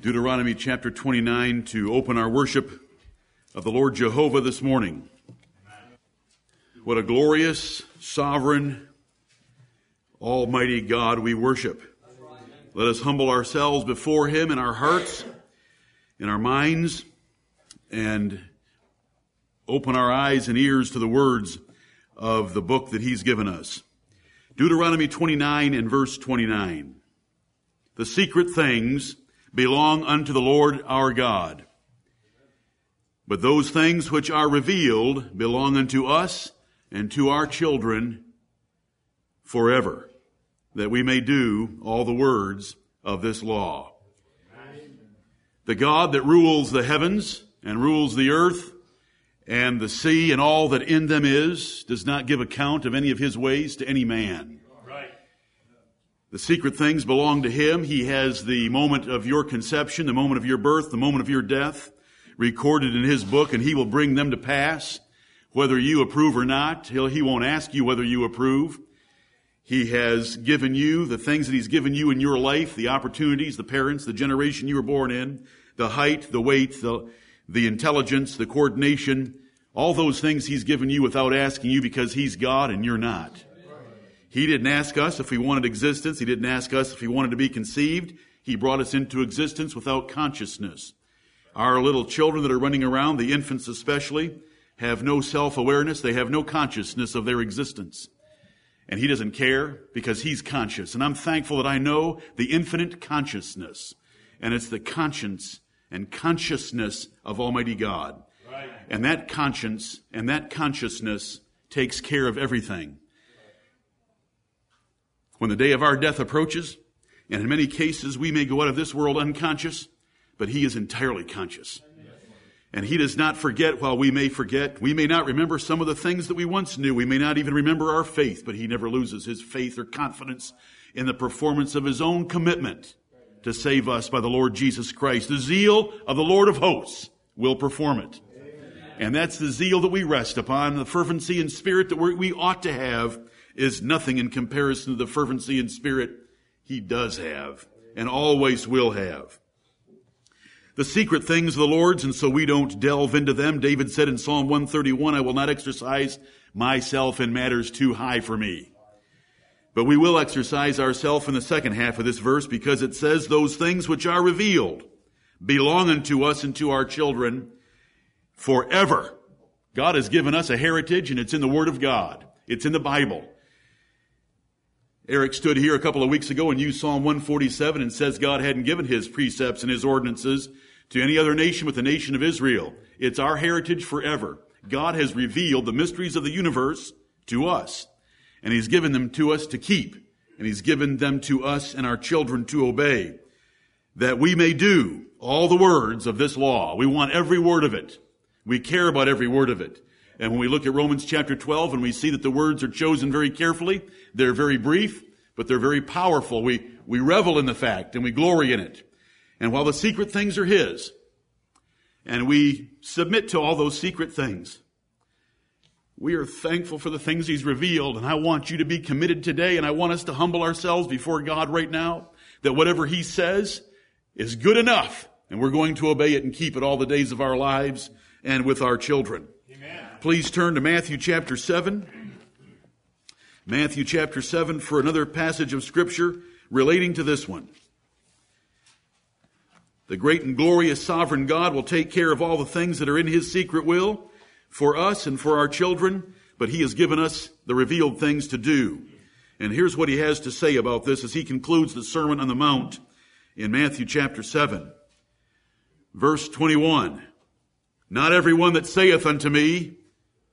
Deuteronomy chapter 29 to open our worship of the Lord Jehovah this morning. What a glorious, sovereign, almighty God we worship. Let us humble ourselves before Him in our hearts, in our minds, and open our eyes and ears to the words of the book that He's given us. Deuteronomy 29 and verse 29. The secret things belong unto the Lord our God. But those things which are revealed belong unto us and to our children forever, that we may do all the words of this law. The God that rules the heavens and rules the earth and the sea and all that in them is does not give account of any of his ways to any man. The secret things belong to Him. He has the moment of your conception, the moment of your birth, the moment of your death recorded in His book, and He will bring them to pass, whether you approve or not. He'll, he won't ask you whether you approve. He has given you the things that He's given you in your life, the opportunities, the parents, the generation you were born in, the height, the weight, the, the intelligence, the coordination, all those things He's given you without asking you because He's God and you're not. He didn't ask us if we wanted existence. He didn't ask us if we wanted to be conceived. He brought us into existence without consciousness. Our little children that are running around, the infants especially, have no self-awareness. They have no consciousness of their existence. And he doesn't care because he's conscious. And I'm thankful that I know the infinite consciousness. And it's the conscience and consciousness of Almighty God. Right. And that conscience and that consciousness takes care of everything when the day of our death approaches, and in many cases we may go out of this world unconscious, but He is entirely conscious. And He does not forget while we may forget. We may not remember some of the things that we once knew. We may not even remember our faith, but He never loses His faith or confidence in the performance of His own commitment to save us by the Lord Jesus Christ. The zeal of the Lord of hosts will perform it. And that's the zeal that we rest upon, the fervency and spirit that we ought to have is nothing in comparison to the fervency and spirit he does have and always will have. The secret things of the Lord's, and so we don't delve into them. David said in Psalm 131, I will not exercise myself in matters too high for me. But we will exercise ourselves in the second half of this verse because it says those things which are revealed belong unto us and to our children forever. God has given us a heritage and it's in the Word of God. It's in the Bible. Eric stood here a couple of weeks ago and used Psalm 147 and says God hadn't given his precepts and his ordinances to any other nation but the nation of Israel. It's our heritage forever. God has revealed the mysteries of the universe to us, and he's given them to us to keep, and he's given them to us and our children to obey, that we may do all the words of this law. We want every word of it. We care about every word of it. And when we look at Romans chapter 12 and we see that the words are chosen very carefully, they're very brief, but they're very powerful. We, we revel in the fact and we glory in it. And while the secret things are His, and we submit to all those secret things, we are thankful for the things He's revealed. And I want you to be committed today, and I want us to humble ourselves before God right now, that whatever He says is good enough, and we're going to obey it and keep it all the days of our lives and with our children. Please turn to Matthew chapter 7. Matthew chapter 7 for another passage of scripture relating to this one. The great and glorious sovereign God will take care of all the things that are in his secret will for us and for our children, but he has given us the revealed things to do. And here's what he has to say about this as he concludes the Sermon on the Mount in Matthew chapter 7. Verse 21. Not everyone that saith unto me,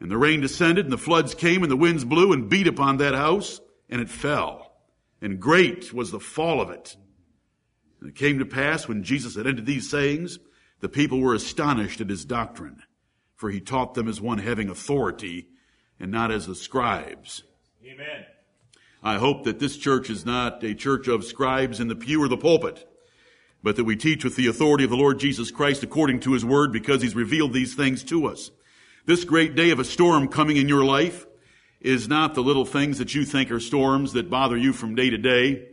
And the rain descended and the floods came and the winds blew and beat upon that house and it fell. And great was the fall of it. And it came to pass when Jesus had ended these sayings, the people were astonished at his doctrine, for he taught them as one having authority and not as the scribes. Amen. I hope that this church is not a church of scribes in the pew or the pulpit, but that we teach with the authority of the Lord Jesus Christ according to his word because he's revealed these things to us. This great day of a storm coming in your life is not the little things that you think are storms that bother you from day to day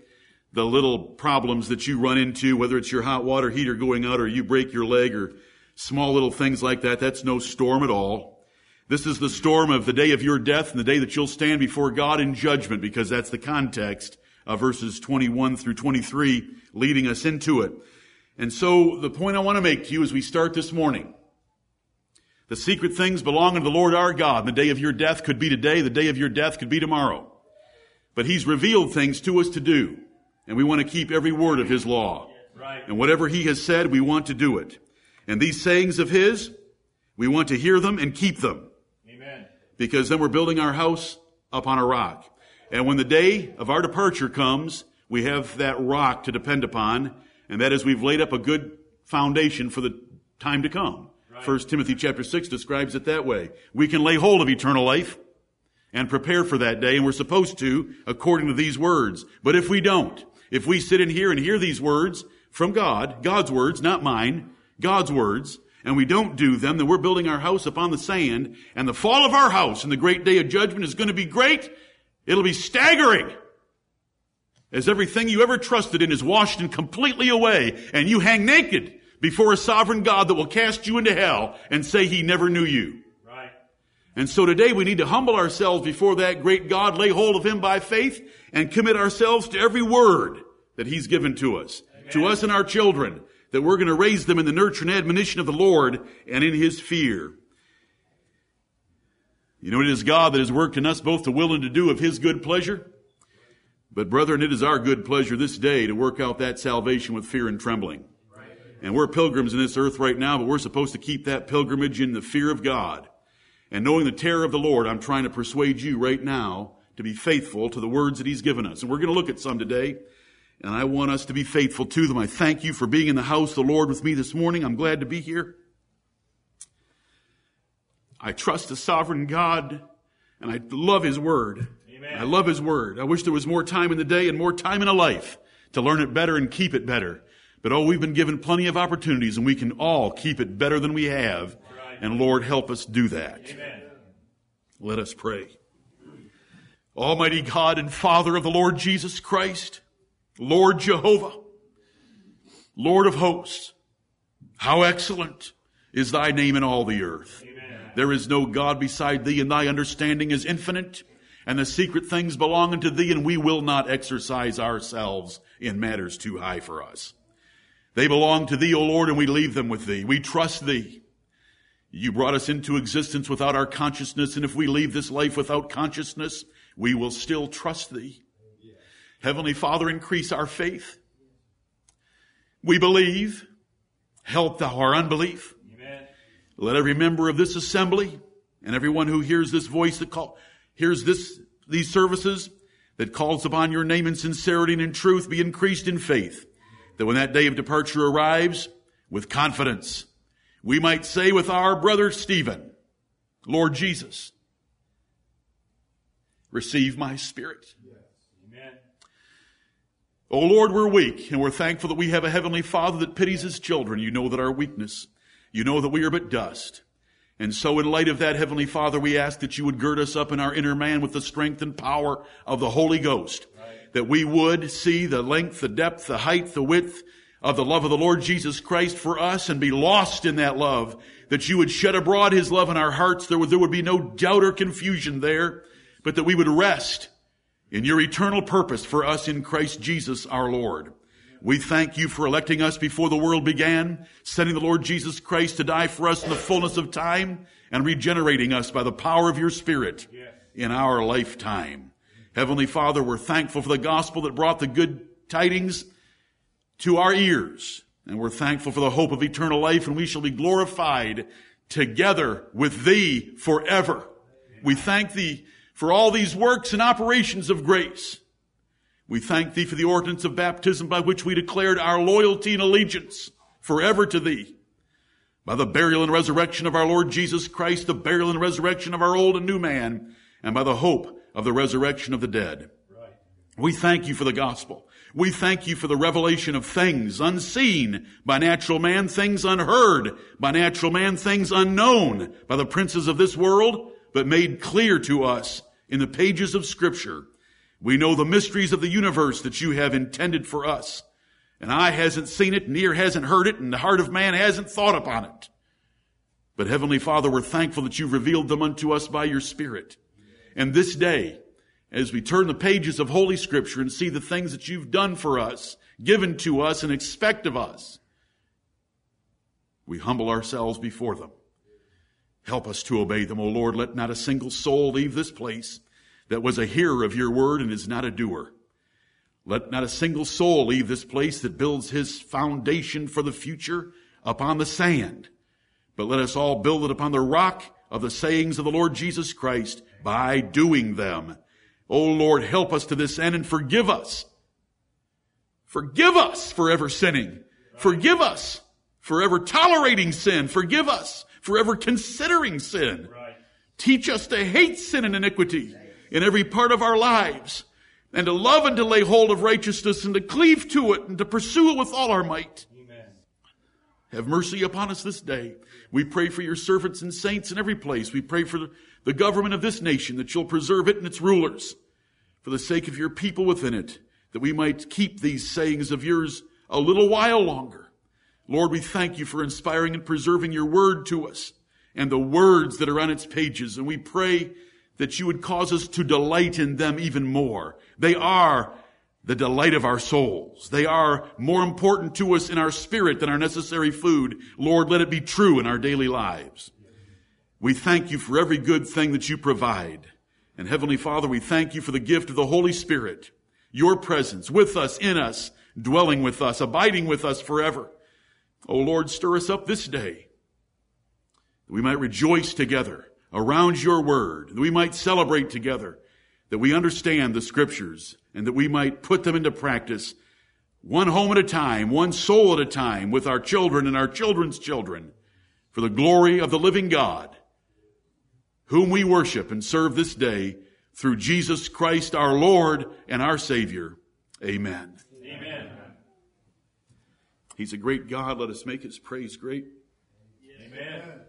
the little problems that you run into, whether it's your hot water heater going out or you break your leg or small little things like that, that's no storm at all. This is the storm of the day of your death and the day that you'll stand before God in judgment because that's the context of verses 21 through 23 leading us into it. And so the point I want to make to you as we start this morning, the secret things belonging to the Lord our God. The day of your death could be today. The day of your death could be tomorrow. But He's revealed things to us to do. And we want to keep every word of His law. Right. And whatever He has said, we want to do it. And these sayings of His, we want to hear them and keep them. Amen. Because then we're building our house upon a rock. And when the day of our departure comes, we have that rock to depend upon. And that is we've laid up a good foundation for the time to come. First Timothy chapter 6 describes it that way. We can lay hold of eternal life and prepare for that day, and we're supposed to according to these words. But if we don't, if we sit in here and hear these words from God, God's words, not mine, God's words, and we don't do them, then we're building our house upon the sand, and the fall of our house in the great day of judgment is going to be great. It'll be staggering. As everything you ever trusted in is washed and completely away, and you hang naked before a sovereign God that will cast you into hell and say he never knew you. Right. And so today we need to humble ourselves before that great God, lay hold of him by faith, and commit ourselves to every word that he's given to us, Amen. to us and our children, that we're going to raise them in the nurture and admonition of the Lord and in his fear. You know, it is God that has worked in us both to will and to do of his good pleasure. But brethren, it is our good pleasure this day to work out that salvation with fear and trembling. And we're pilgrims in this earth right now, but we're supposed to keep that pilgrimage in the fear of God. And knowing the terror of the Lord, I'm trying to persuade you right now to be faithful to the words that He's given us. And we're going to look at some today. And I want us to be faithful to them. I thank you for being in the house of the Lord with me this morning. I'm glad to be here. I trust the sovereign God and I love His Word. Amen. I love His Word. I wish there was more time in the day and more time in a life to learn it better and keep it better. But oh, we've been given plenty of opportunities and we can all keep it better than we have. And Lord, help us do that. Amen. Let us pray. Almighty God and Father of the Lord Jesus Christ, Lord Jehovah, Lord of hosts, how excellent is thy name in all the earth. Amen. There is no God beside thee and thy understanding is infinite and the secret things belong unto thee and we will not exercise ourselves in matters too high for us. They belong to thee, O Lord, and we leave them with thee. We trust thee. You brought us into existence without our consciousness, and if we leave this life without consciousness, we will still trust thee. Heavenly Father, increase our faith. We believe. Help thou our unbelief. Amen. Let every member of this assembly and everyone who hears this voice that call, hears this, these services that calls upon your name in sincerity and in truth be increased in faith. That when that day of departure arrives, with confidence, we might say with our brother Stephen, Lord Jesus, receive my spirit. Amen. Oh Lord, we're weak and we're thankful that we have a heavenly father that pities his children. You know that our weakness, you know that we are but dust. And so in light of that, Heavenly Father, we ask that you would gird us up in our inner man with the strength and power of the Holy Ghost. That we would see the length, the depth, the height, the width of the love of the Lord Jesus Christ for us and be lost in that love. That you would shed abroad His love in our hearts. There would, there would be no doubt or confusion there but that we would rest in your eternal purpose for us in Christ Jesus our Lord. We thank you for electing us before the world began, sending the Lord Jesus Christ to die for us in the fullness of time, and regenerating us by the power of your Spirit in our lifetime. Heavenly Father, we're thankful for the gospel that brought the good tidings to our ears. And we're thankful for the hope of eternal life, and we shall be glorified together with thee forever. We thank thee for all these works and operations of grace. We thank thee for the ordinance of baptism by which we declared our loyalty and allegiance forever to thee. By the burial and resurrection of our Lord Jesus Christ, the burial and resurrection of our old and new man, and by the hope of the resurrection of the dead. Right. We thank you for the gospel. We thank you for the revelation of things unseen by natural man, things unheard by natural man, things unknown by the princes of this world, but made clear to us in the pages of scripture we know the mysteries of the universe that you have intended for us. And eye hasn't seen it, and ear hasn't heard it, and the heart of man hasn't thought upon it. But Heavenly Father, we're thankful that you've revealed them unto us by your Spirit. And this day, as we turn the pages of Holy Scripture and see the things that you've done for us, given to us, and expect of us, we humble ourselves before them. Help us to obey them, O Lord. Let not a single soul leave this place that was a hearer of your word and is not a doer. Let not a single soul leave this place that builds his foundation for the future upon the sand, but let us all build it upon the rock of the sayings of the Lord Jesus Christ by doing them. O Lord, help us to this end and forgive us. Forgive us for ever sinning. Forgive us for ever tolerating sin. Forgive us for ever considering sin. Teach us to hate sin and iniquity in every part of our lives and to love and to lay hold of righteousness and to cleave to it and to pursue it with all our might. Have mercy upon us this day. We pray for your servants and saints in every place. We pray for the government of this nation that you'll preserve it and its rulers for the sake of your people within it, that we might keep these sayings of yours a little while longer. Lord, we thank you for inspiring and preserving your word to us and the words that are on its pages. And we pray that you would cause us to delight in them even more. They are the delight of our souls. They are more important to us in our spirit than our necessary food. Lord, let it be true in our daily lives. We thank you for every good thing that you provide. And Heavenly Father, we thank you for the gift of the Holy Spirit, your presence with us, in us, dwelling with us, abiding with us forever. O Lord, stir us up this day that we might rejoice together around your word, that we might celebrate together, that we understand the scriptures, and that we might put them into practice one home at a time, one soul at a time, with our children and our children's children, for the glory of the living God, whom we worship and serve this day through Jesus Christ our Lord and our Savior. Amen. Amen. He's a great God. Let us make his praise great. Amen.